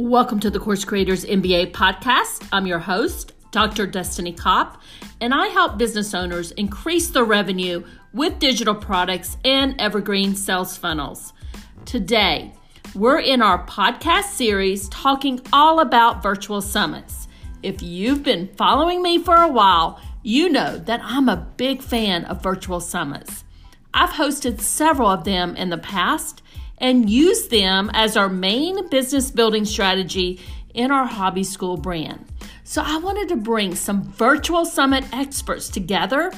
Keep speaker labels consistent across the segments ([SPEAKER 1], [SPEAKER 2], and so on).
[SPEAKER 1] Welcome to the Course Creators MBA podcast. I'm your host, Dr. Destini Copp, and I help business owners increase their revenue with digital products and evergreen sales funnels. Today, we're in our podcast series talking all about virtual summits. If you've been following me for a while, you know that I'm a big fan of virtual summits. I've hosted several of them in the past and use them as our main business building strategy in our hobby school brand. So I wanted to bring some virtual summit experts together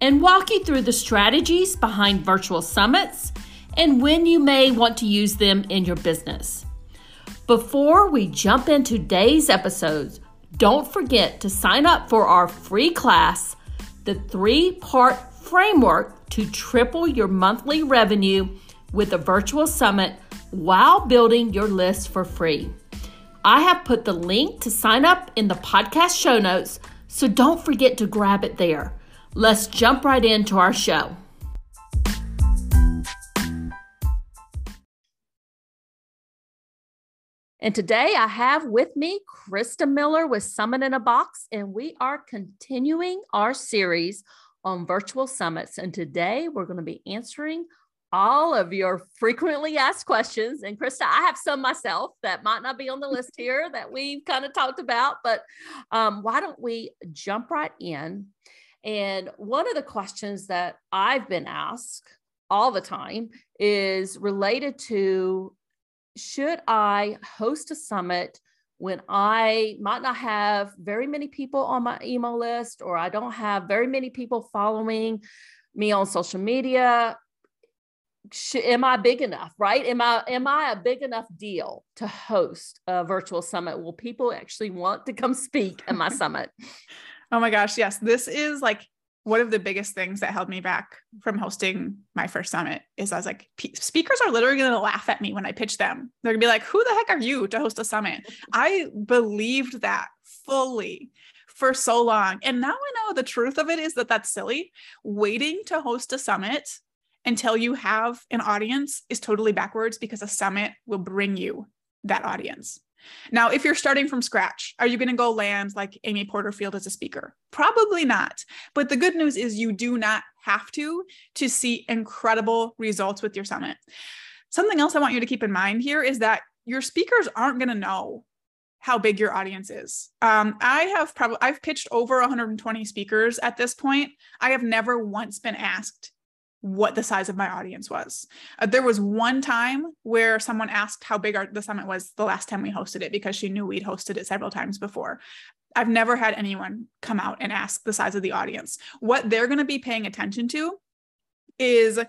[SPEAKER 1] and walk you through the strategies behind virtual summits and when you may want to use them in your business. Before we jump into today's episodes, don't forget to sign up for our free class, the three part framework to triple your monthly revenue with a virtual summit while building your list for free. I have put the link to sign up in the podcast show notes, so don't forget to grab it there. Let's jump right into our show. And today I have with me Krista Miller with Summit in a Box, and we are continuing our series on virtual summits. And today we're going to be answering all of your frequently asked questions. And Krista, I have some myself that might not be on the list here that we've kind of talked about, but um, why don't we jump right in? And one of the questions that I've been asked all the time is related to should I host a summit when I might not have very many people on my email list or I don't have very many people following me on social media am I big enough, right? Am I am I a big enough deal to host a virtual summit? Will people actually want to come speak at my summit?
[SPEAKER 2] Oh my gosh, yes. This is like one of the biggest things that held me back from hosting my first summit is I was like, speakers are literally going to laugh at me when I pitch them. They're going to be like, who the heck are you to host a summit? I believed that fully for so long. And now I know the truth of it is that that's silly. Waiting to host a summit until you have an audience is totally backwards because a summit will bring you that audience. Now, if you're starting from scratch, are you going to go land like Amy Porterfield as a speaker? Probably not. But the good news is you do not have to to see incredible results with your summit. Something else I want you to keep in mind here is that your speakers aren't going to know how big your audience is. Um, I have probably I've pitched over 120 speakers at this point. I have never once been asked what the size of my audience was. Uh, there was one time where someone asked how big our, the summit was the last time we hosted it because she knew we'd hosted it several times before. I've never had anyone come out and ask the size of the audience. What they're going to be paying attention to is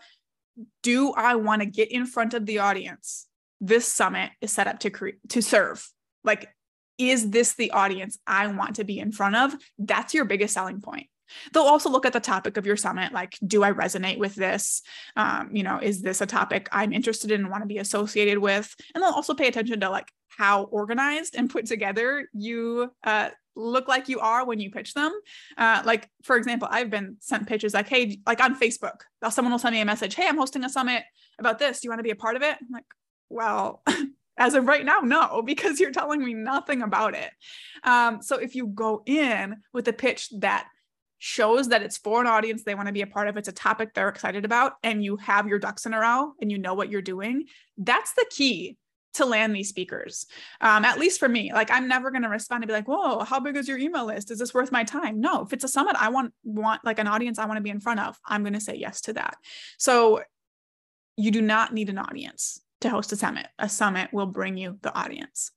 [SPEAKER 2] do I want to get in front of the audience? This summit is set up to create to serve. Like is this the audience I want to be in front of? That's your biggest selling point. They'll also look at the topic of your summit, like, do I resonate with this? Um, you know, is this a topic I'm interested in and want to be associated with? And they'll also pay attention to like how organized and put together you uh, look like you are when you pitch them. Uh, like, for example, I've been sent pitches like, hey, like on Facebook, someone will send me a message, hey, I'm hosting a summit about this. Do you want to be a part of it? I'm like, well, as of right now, no, because you're telling me nothing about it. Um, so if you go in with a pitch that shows that it's for an audience they want to be a part of, it's a topic they're excited about, and you have your ducks in a row and you know what you're doing, that's the key to land these speakers. Um, at least for me, like I'm never going to respond and be like, "Whoa, how big is your email list? Is this worth my time?" No, if it's a summit I want want like an audience I want to be in front of, I'm going to say yes to that. So you do not need an audience to host a summit. A summit will bring you the audience.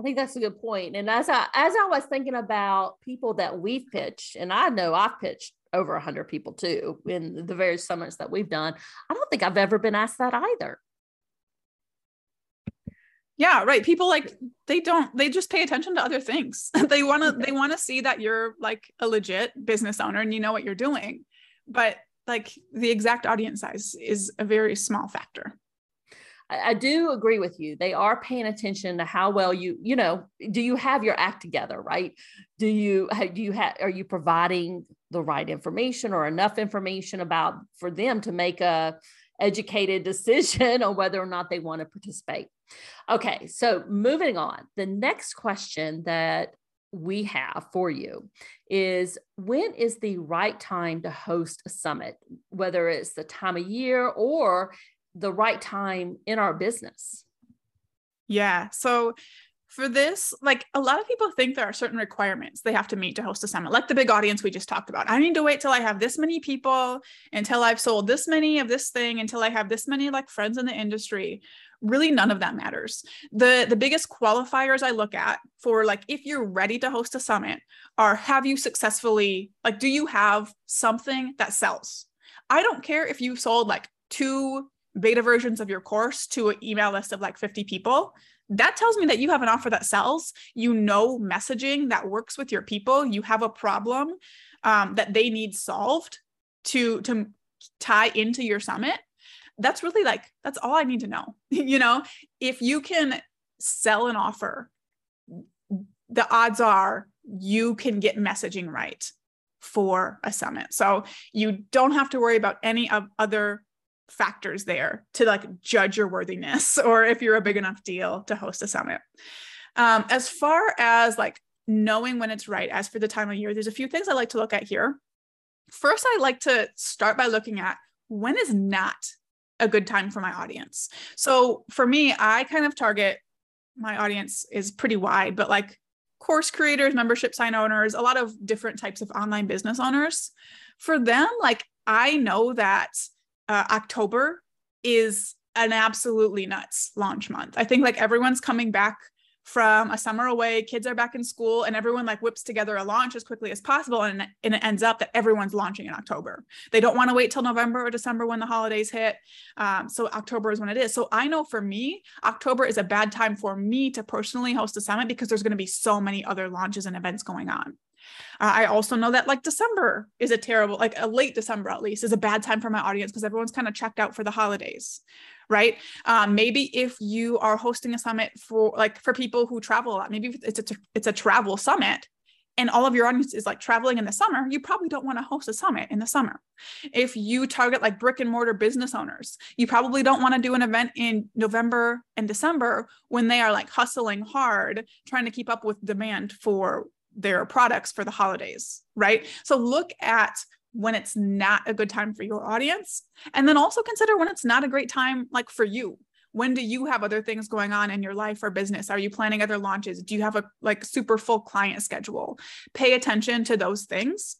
[SPEAKER 1] I think that's a good point. And as I as I was thinking about people that we've pitched, and I know I've pitched over a hundred people too in the various summits that we've done. I don't think I've ever been asked that either.
[SPEAKER 2] Yeah, right. People like they don't they just pay attention to other things. they want to they want to see that you're like a legit business owner and you know what you're doing. But like the exact audience size is a very small factor.
[SPEAKER 1] I, do agree with you. They are paying attention to how well you, you know, do you have your act together, right? Do you, do you have, are you providing the right information or enough information about for them to make a, educated decision on whether or not they want to participate. Okay, so moving on. The next question that we have for you is when is the right time to host a summit, whether it's the time of year or the right time in our business?
[SPEAKER 2] Yeah. So for this, like a lot of people think there are certain requirements they have to meet to host a summit, like the big audience we just talked about. I need to wait till I have this many people, until I've sold this many of this thing, until I have this many like friends in the industry. Really, none of that matters. The the biggest qualifiers I look at for like if you're ready to host a summit are have you successfully like do you have something that sells? I don't care if you sold like two beta versions of your course to an email list of like 50 people that tells me that you have an offer that sells. You know messaging that works with your people. You have a problem um, that they need solved to to tie into your summit. That's really like that's all i need to know you know? If you can sell an offer the odds are you can get messaging right for a summit. So you don't have to worry about any of other factors there to like judge your worthiness or if you're a big enough deal to host a summit. Um, as far as like knowing when it's right, as for the time of year, there's a few things I like to look at here. First, I like to start by looking at when is not a good time for my audience. So for me, I kind of target my audience is pretty wide, but like course creators, membership sign owners, a lot of different types of online business owners. For them, like I know that uh, October is an absolutely nuts launch month. I think like everyone's coming back from a summer away, kids are back in school, and everyone like whips together a launch as quickly as possible. And, and it ends up that everyone's launching in October. They don't want to wait till November or December when the holidays hit. Um, so October is when it is. So I know for me, October is a bad time for me to personally host a summit because there's going to be so many other launches and events going on. Uh, I also know that like December is a terrible, like a late December at least, is a bad time for my audience because everyone's kind of checked out for the holidays, right? Um, maybe if you are hosting a summit for like for people who travel a lot, maybe it's a it's a travel summit, and all of your audience is like traveling in the summer, you probably don't want to host a summit in the summer. If you target like brick and mortar business owners, you probably don't want to do an event in November and December when they are like hustling hard, trying to keep up with demand for their products for the holidays, right? So look at when it's not a good time for your audience and then also consider when it's not a great time like for you. When do you have other things going on in your life or business? Are you planning other launches? Do you have a like super full client schedule? Pay attention to those things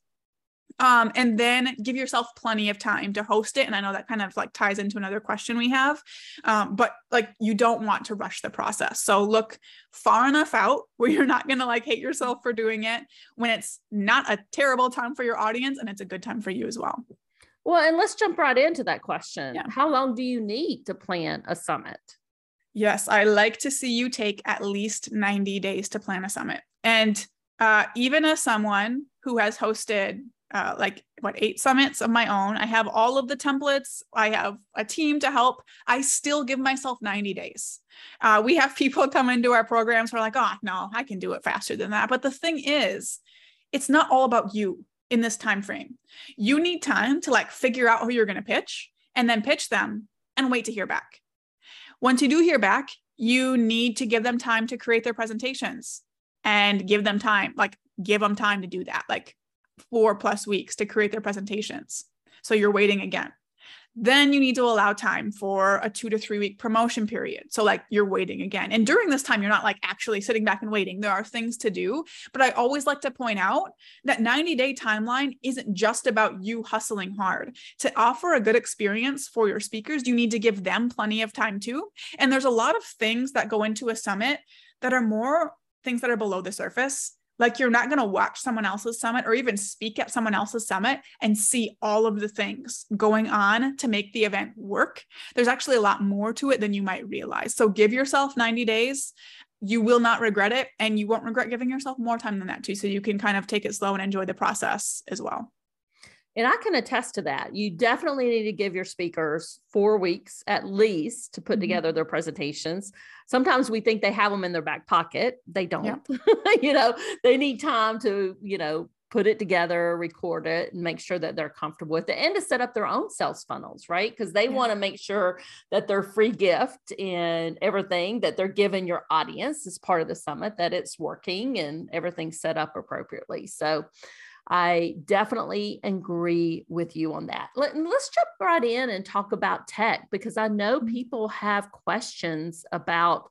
[SPEAKER 2] um, and then give yourself plenty of time to host it. And I know that kind of like ties into another question we have, um, but like you don't want to rush the process. So look far enough out where you're not going to like hate yourself for doing it when it's not a terrible time for your audience and it's a good time for you as well.
[SPEAKER 1] Well, and let's jump right into that question. Yeah. How long do you need to plan a summit?
[SPEAKER 2] Yes, I like to see you take at least 90 days to plan a summit. And uh, even as someone who has hosted uh, like what eight summits of my own. I have all of the templates. I have a team to help. I still give myself 90 days. Uh, we have people come into our programs who are like, oh, no, I can do it faster than that. But the thing is, it's not all about you in this time frame. You need time to like figure out who you're going to pitch and then pitch them and wait to hear back. Once you do hear back, you need to give them time to create their presentations and give them time, like give them time to do that. Like four plus weeks to create their presentations. So you're waiting again. Then you need to allow time for a two to three week promotion period. So, like, you're waiting again. And during this time, you're not like actually sitting back and waiting. There are things to do. But I always like to point out that 90 day timeline isn't just about you hustling hard. To offer a good experience for your speakers, you need to give them plenty of time too. And there's a lot of things that go into a summit that are more things that are below the surface like you're not going to watch someone else's summit or even speak at someone else's summit and see all of the things going on to make the event work. There's actually a lot more to it than you might realize. So give yourself 90 days. You will not regret it. And you won't regret giving yourself more time than that too. So you can kind of take it slow and enjoy the process as well.
[SPEAKER 1] And I can attest to that. You definitely need to give your speakers four weeks at least to put mm-hmm. together their presentations. Sometimes we think they have them in their back pocket. They don't. Yeah. you know, they need time to, you know, put it together, record it, and make sure that they're comfortable with it, and to set up their own sales funnels, right? Because they yeah. want to make sure that their free gift and everything that they're giving your audience as part of the summit that it's working and everything's set up appropriately. So I definitely agree with you on that. Let, us jump right in and talk about tech because I know mm-hmm. people have questions about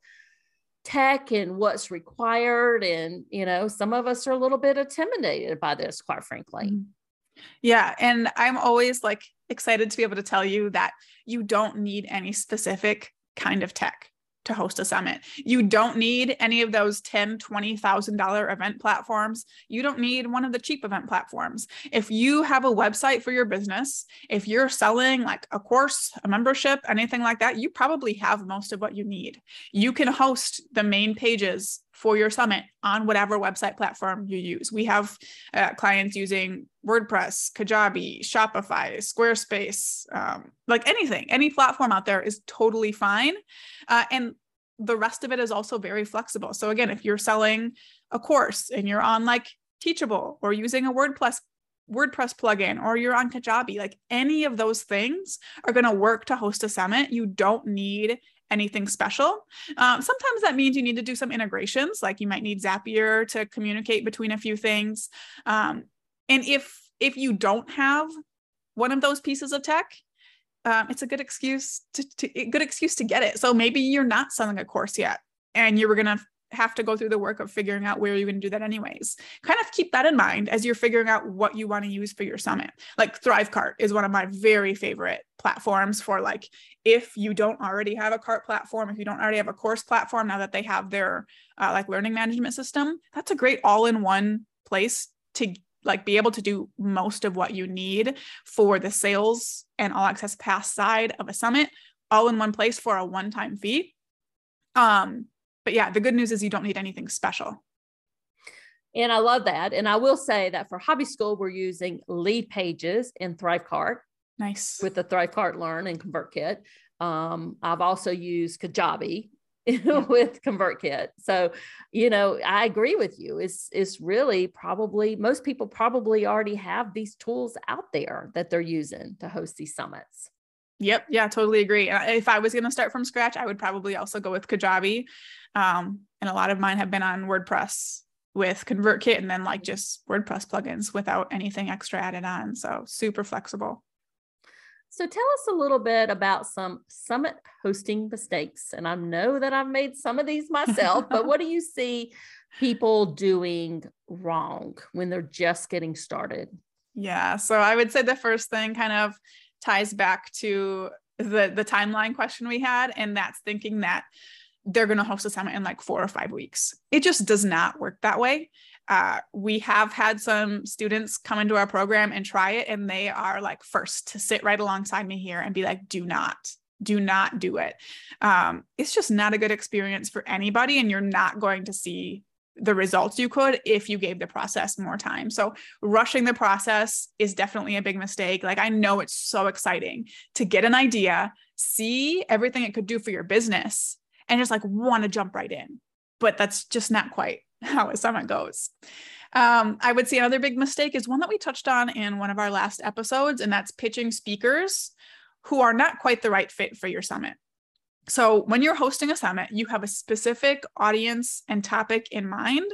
[SPEAKER 1] tech and what's required and you know some of us are a little bit intimidated by this quite frankly
[SPEAKER 2] mm-hmm. yeah and i'm always like excited to be able to tell you that you don't need any specific kind of tech to host a summit. You don't need any of those $10, $20,000 event platforms. You don't need one of the cheap event platforms. If you have a website for your business, if you're selling like a course, a membership, anything like that, you probably have most of what you need. You can host the main pages for your summit on whatever website platform you use. We have uh, clients using WordPress, Kajabi, Shopify, Squarespace, um, like anything, any platform out there is totally fine. Uh, and the rest of it is also very flexible. So again, if you're selling a course and you're on like Teachable or using a WordPress WordPress plugin or you're on Kajabi, like any of those things are going to work to host a summit. You don't need anything special. Um, sometimes that means you need to do some integrations, like you might need Zapier to communicate between a few things. Um, and if if you don't have one of those pieces of tech, um, it's a good excuse to, to good excuse to get it. So maybe you're not selling a course yet, and you were gonna have to go through the work of figuring out where you're going to do that anyways. Kind of keep that in mind as you're figuring out what you want to use for your summit. Like Thrivecart is one of my very favorite platforms for like if you don't already have a cart platform, if you don't already have a course platform now that they have their uh, like learning management system, that's a great all-in-one place to like be able to do most of what you need for the sales and all access pass side of a summit all in one place for a one-time fee. Um, but yeah, the good news is you don't need anything special.
[SPEAKER 1] And I love that. And I will say that for Hobby School, we're using Leadpages in Thrivecart.
[SPEAKER 2] Nice.
[SPEAKER 1] With the Thrivecart Learn and ConvertKit. Um, I've also used Kajabi with ConvertKit. So, you know, I agree with you. It's it's really probably most people probably already have these tools out there that they're using to host these summits.
[SPEAKER 2] Yep. Yeah, totally agree. If I was going to start from scratch, I would probably also go with Kajabi. Um, and a lot of mine have been on WordPress with ConvertKit and then like just WordPress plugins without anything extra added on. So super flexible.
[SPEAKER 1] So tell us a little bit about some summit hosting mistakes. And I know that I've made some of these myself, but what do you see people doing wrong when they're just getting started?
[SPEAKER 2] Yeah. So I would say the first thing kind of ties back to the the timeline question we had and that's thinking that they're going to host a summit in like four or five weeks. It just does not work that way. Uh, we have had some students come into our program and try it and they are like first to sit right alongside me here and be like do not do not do it. Um, it's just not a good experience for anybody and you're not going to see the results you could if you gave the process more time. So rushing the process is definitely a big mistake. Like I know it's so exciting to get an idea, see everything it could do for your business and just like want to jump right in. But that's just not quite how a summit goes. Um, I would say another big mistake is one that we touched on in one of our last episodes, and that's pitching speakers who are not quite the right fit for your summit. So when you're hosting a summit, you have a specific audience and topic in mind.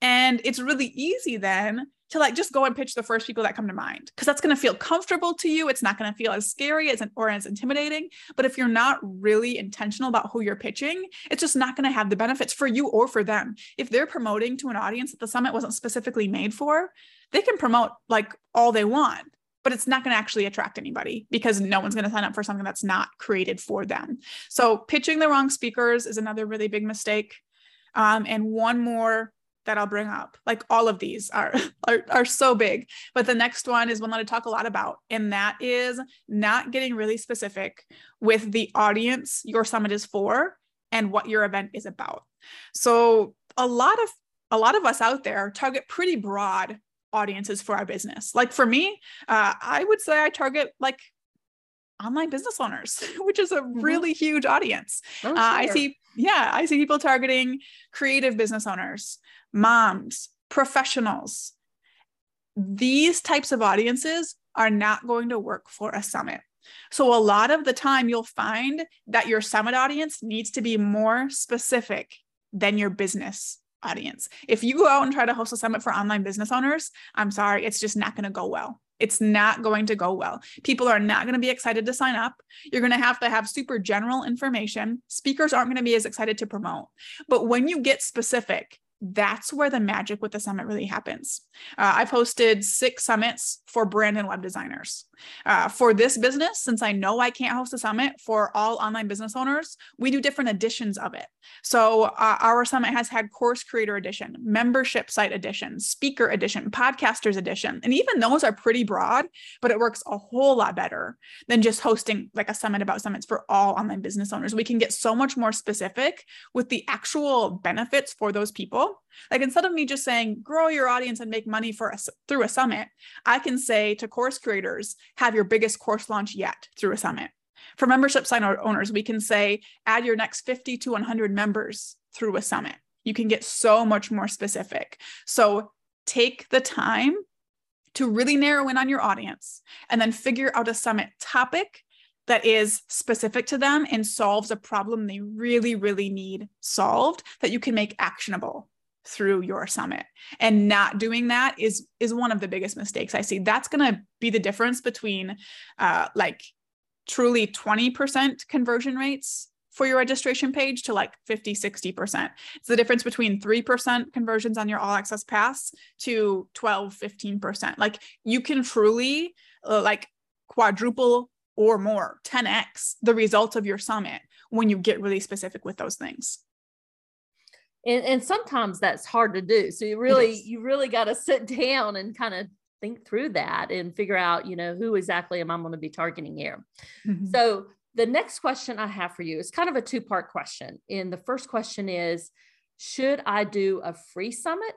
[SPEAKER 2] And it's really easy then to like just go and pitch the first people that come to mind because that's going to feel comfortable to you. It's not going to feel as scary as or as intimidating. But if you're not really intentional about who you're pitching, it's just not going to have the benefits for you or for them. If they're promoting to an audience that the summit wasn't specifically made for, they can promote like all they want but it's not going to actually attract anybody because no one's going to sign up for something that's not created for them. So pitching the wrong speakers is another really big mistake. Um, and one more that I'll bring up, like all of these are, are are so big. But the next one is one that I talk a lot about, and that is not getting really specific with the audience your summit is for and what your event is about. So a lot of a lot of us out there target pretty broad audiences for our business. Like for me, uh, I would say I target like online business owners, which is a mm-hmm. really huge audience. Oh, sure. uh, I see, yeah, I see people targeting creative business owners, moms, professionals. these types of audiences are not going to work for a summit. So, a lot of the time, you'll find that your summit audience needs to be more specific than your business audience. If you go out and try to host a summit for online business owners, I'm sorry, it's just not going to go well. It's not going to go well. People are not going to be excited to sign up. You're going to have to have super general information. Speakers aren't going to be as excited to promote. But when you get specific, that's where the magic with the summit really happens. Uh, I've hosted six summits for brand and web designers. Uh, for this business, since I know I can't host a summit for all online business owners, we do different editions of it. So uh, our summit has had course creator edition, membership site edition, speaker edition, podcasters edition, and even those are pretty broad, but it works a whole lot better than just hosting like a summit about summits for all online business owners. We can get so much more specific with the actual benefits for those people like instead of me just saying grow your audience and make money for us through a summit, I can say to course creators, have your biggest course launch yet through a summit. For membership sign owners, we can say add your next 50 to 100 members through a summit. You can get so much more specific. So take the time to really narrow in on your audience and then figure out a summit topic that is specific to them and solves a problem they really, really need solved that you can make actionable through your summit. And not doing that is is one of the biggest mistakes i see. That's going to be the difference between uh like truly 20% conversion rates for your registration page to like 50 60% it's the difference between 3% conversions on your all access pass to 12 15% like you can truly uh, like quadruple or more 10x the results of your summit when you get really specific with those things
[SPEAKER 1] and, and sometimes that's hard to do so you really you really got to sit down and kind of think through that and figure out you know who exactly am i going to be targeting here. Mm-hmm. so the next question i have for you is kind of a two part question and the first question is should i do a free summit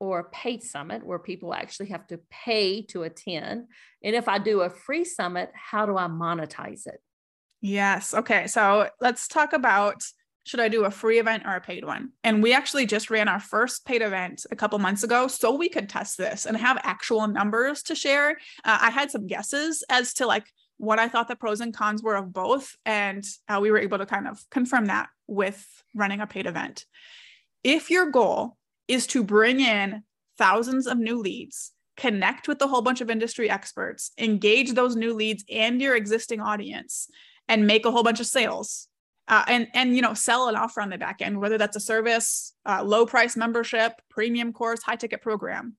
[SPEAKER 1] or a paid summit where people actually have to pay to attend? And if i do a free summit how do i monetize it?
[SPEAKER 2] Yes okay so let's talk about should I do a free event or a paid one? And we actually just ran our first paid event a couple months ago so we could test this and have actual numbers to share. Uh, I had some guesses as to like what I thought the pros and cons were of both. And uh, we were able to kind of confirm that with running a paid event. If your goal is to bring in thousands of new leads, connect with a whole bunch of industry experts, engage those new leads and your existing audience, and make a whole bunch of sales uh, and and you know sell an offer on the back end whether that's a service uh, low price membership premium course high ticket program.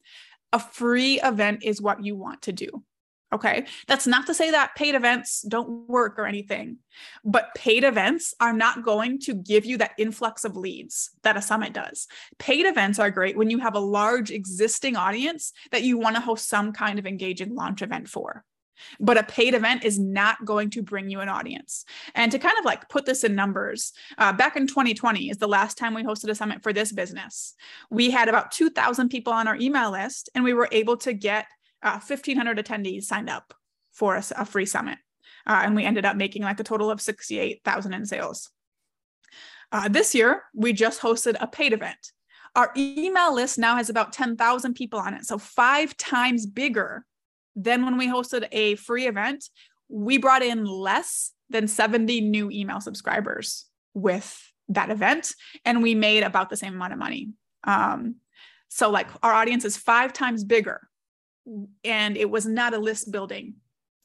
[SPEAKER 2] A free event is what you want to do okay? That's not to say that paid events don't work or anything but paid events are not going to give you that influx of leads that a summit does. Paid events are great when you have a large existing audience that you want to host some kind of engaging launch event for but a paid event is not going to bring you an audience. And to kind of like put this in numbers, uh, back in 2020 is the last time we hosted a summit for this business. We had about 2,000 people on our email list, and we were able to get uh, 1,500 attendees signed up for a, a free summit. Uh, and we ended up making like a total of 68,000 in sales. Uh, this year, we just hosted a paid event. Our email list now has about 10,000 people on it, so five times bigger then when we hosted a free event, we brought in less than 70 new email subscribers with that event, and we made about the same amount of money. Um, so, like, our audience is five times bigger, and it was not a list building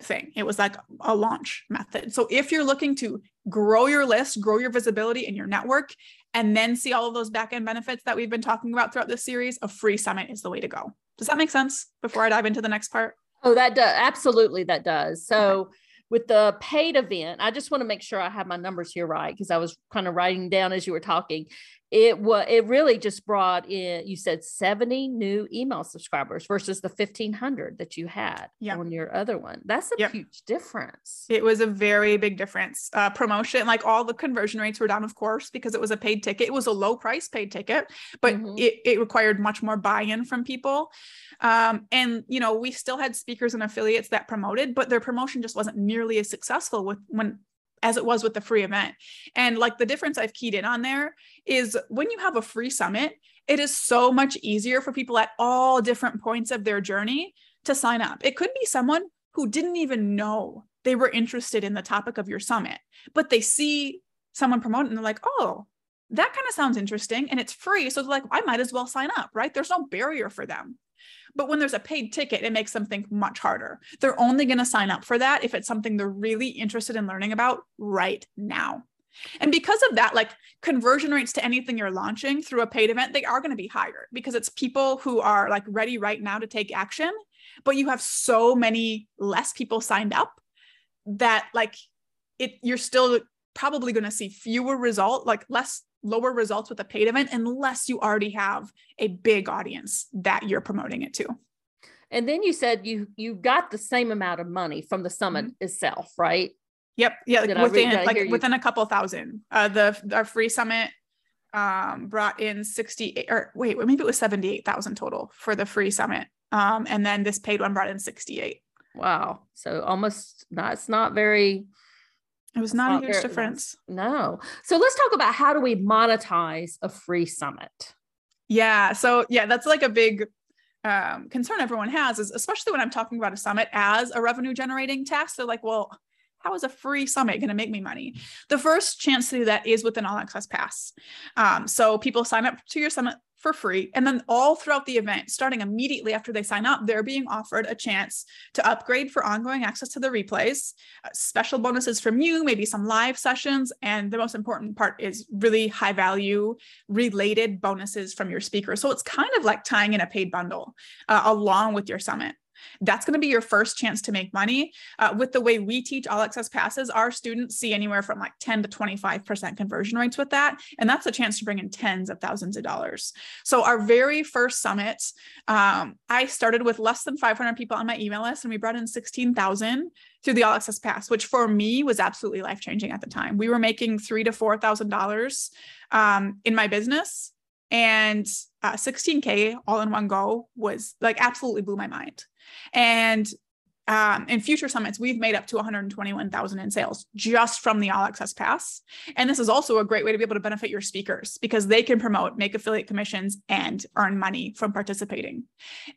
[SPEAKER 2] thing. It was like a launch method. So, if you're looking to grow your list, grow your visibility in your network, and then see all of those back end benefits that we've been talking about throughout this series, a free summit is the way to go. Does that make sense before I dive into the next part?
[SPEAKER 1] Oh, that does absolutely that does. So okay. with the paid event, I just want to make sure I have my numbers here right because I was kind of writing down as you were talking it was it really just brought in you said 70 new email subscribers versus the 1500 that you had yep. on your other one that's a yep. huge difference
[SPEAKER 2] it was a very big difference uh, promotion like all the conversion rates were down of course because it was a paid ticket it was a low price paid ticket but mm-hmm. it, it required much more buy-in from people um, and you know we still had speakers and affiliates that promoted but their promotion just wasn't nearly as successful with when as it was with the free event. And like the difference I've keyed in on there is when you have a free summit, it is so much easier for people at all different points of their journey to sign up. It could be someone who didn't even know they were interested in the topic of your summit, but they see someone promote it and they're like, oh, that kind of sounds interesting and it's free. So like, I might as well sign up, right? There's no barrier for them. But when there's a paid ticket, it makes them think much harder. They're only going to sign up for that if it's something they're really interested in learning about right now. And because of that, like conversion rates to anything you're launching through a paid event, they are going to be higher because it's people who are like ready right now to take action. But you have so many less people signed up that like it, you're still probably going to see fewer result, like less lower results with a paid event unless you already have a big audience that you're promoting it to.
[SPEAKER 1] And then you said you you got the same amount of money from the summit mm-hmm. itself, right?
[SPEAKER 2] Yep. Yeah. Like within like within a couple thousand. Uh the our free summit um brought in 68 or wait, maybe it was 78,000 total for the free summit. Um and then this paid one brought in 68.
[SPEAKER 1] Wow. So almost that's not very
[SPEAKER 2] it was not, a huge difference.
[SPEAKER 1] No. So let's talk about how do we monetize a free summit?
[SPEAKER 2] Yeah. So yeah, that's like a big um, concern everyone has is especially when I'm talking about a summit as a revenue generating task. They're like, well, how is a free summit going to make me money? The first chance to do that is with an all access pass. Um, so people sign up to your summit for free. And then all throughout the event, starting immediately after they sign up, they're being offered a chance to upgrade for ongoing access to the replays, uh, special bonuses from you, maybe some live sessions. And the most important part is really high value related bonuses from your speaker. So it's kind of like tying in a paid bundle uh, along with your summit. That's going to be your first chance to make money. Uh, with the way we teach all access passes, our students see anywhere from like 10 to 25% conversion rates with that. And that's a chance to bring in tens of thousands of dollars. So, our very first summit, um, I started with less than 500 people on my email list, and we brought in 16,000 through the all access pass, which for me was absolutely life changing at the time. We were making three to four thousand um, dollars in my business, and uh, 16k all in one go was like absolutely blew my mind. And um, in future summits, we've made up to 121,000 in sales just from the All Access Pass. And this is also a great way to be able to benefit your speakers because they can promote, make affiliate commissions, and earn money from participating.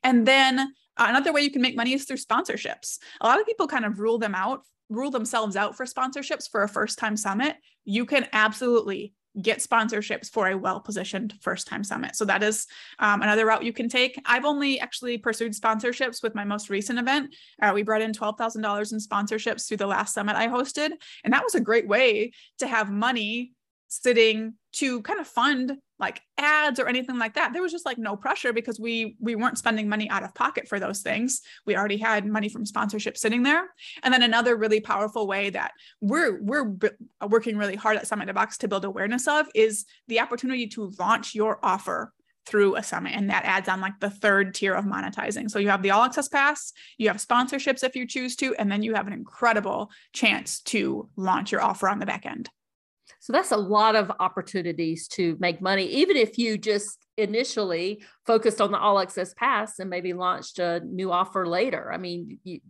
[SPEAKER 2] And then uh, another way you can make money is through sponsorships. A lot of people kind of rule them out, rule themselves out for sponsorships for a first time summit. You can absolutely get sponsorships for a well positioned first time summit. So that is um, another route you can take. I've only actually pursued sponsorships with my most recent event. Uh, we brought in $12,000 in sponsorships through the last summit I hosted. And that was a great way to have money sitting to kind of fund like ads or anything like that. There was just like no pressure because we we weren't spending money out of pocket for those things. We already had money from sponsorship sitting there. And then another really powerful way that we're we're working really hard at summit box to build awareness of is the opportunity to launch your offer through a summit and that adds on like the third tier of monetizing. So you have the all access pass you have sponsorships if you choose to and then you have an incredible chance to launch your offer on the back end
[SPEAKER 1] so that's a lot of opportunities to make money, even if you just initially focused on the all access pass and maybe launched a new offer later. I mean, you,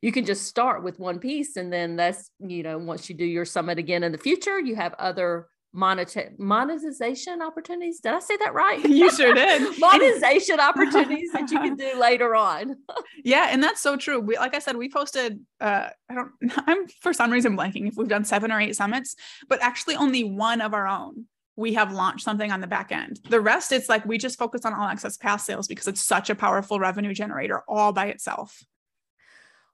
[SPEAKER 1] you can just start with one piece and then that's, you know, once you do your summit again in the future, you have other monetization opportunities. Did I say that right?
[SPEAKER 2] You sure did.
[SPEAKER 1] monetization opportunities that you can do later on.
[SPEAKER 2] yeah, and that's so true. We, like I said, we posted. Uh, I don't. I'm for some reason blanking if we've done seven or eight summits, but actually only one of our own. We have launched something on the back end. The rest, it's like we just focus on all access pass sales because it's such a powerful revenue generator all by itself.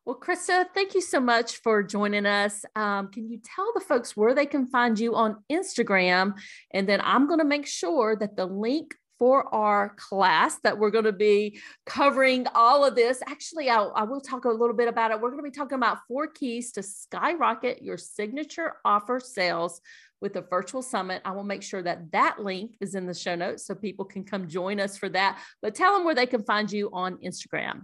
[SPEAKER 1] Well, Krista, thank you so much for joining us. Um, can you tell the folks where they can find you on Instagram? And then I'm going to make sure that the link for our class that we're going to be covering all of this. Actually, I'll, I will talk a little bit about it. We're going to be talking about four keys to skyrocket your signature offer sales with a virtual summit. I will make sure that that link is in the show notes so people can come join us for that. But tell them where they can find you on Instagram.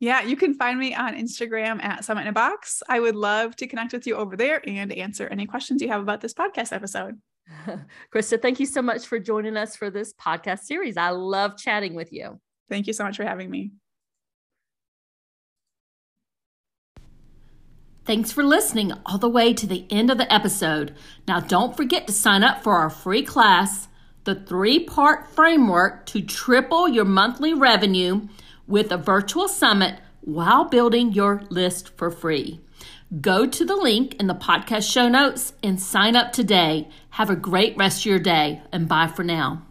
[SPEAKER 2] Yeah, you can find me on Instagram at Summit in a Box. I would love to connect with you over there and answer any questions you have about this podcast episode.
[SPEAKER 1] Krista, thank you so much for joining us for this podcast series. I love chatting with you.
[SPEAKER 2] Thank you so much for having me.
[SPEAKER 1] Thanks for listening all the way to the end of the episode. Now, don't forget to sign up for our free class, the three part framework to triple your monthly revenue with a virtual summit while building your list for free. Go to the link in the podcast show notes and sign up today. Have a great rest of your day, and bye for now.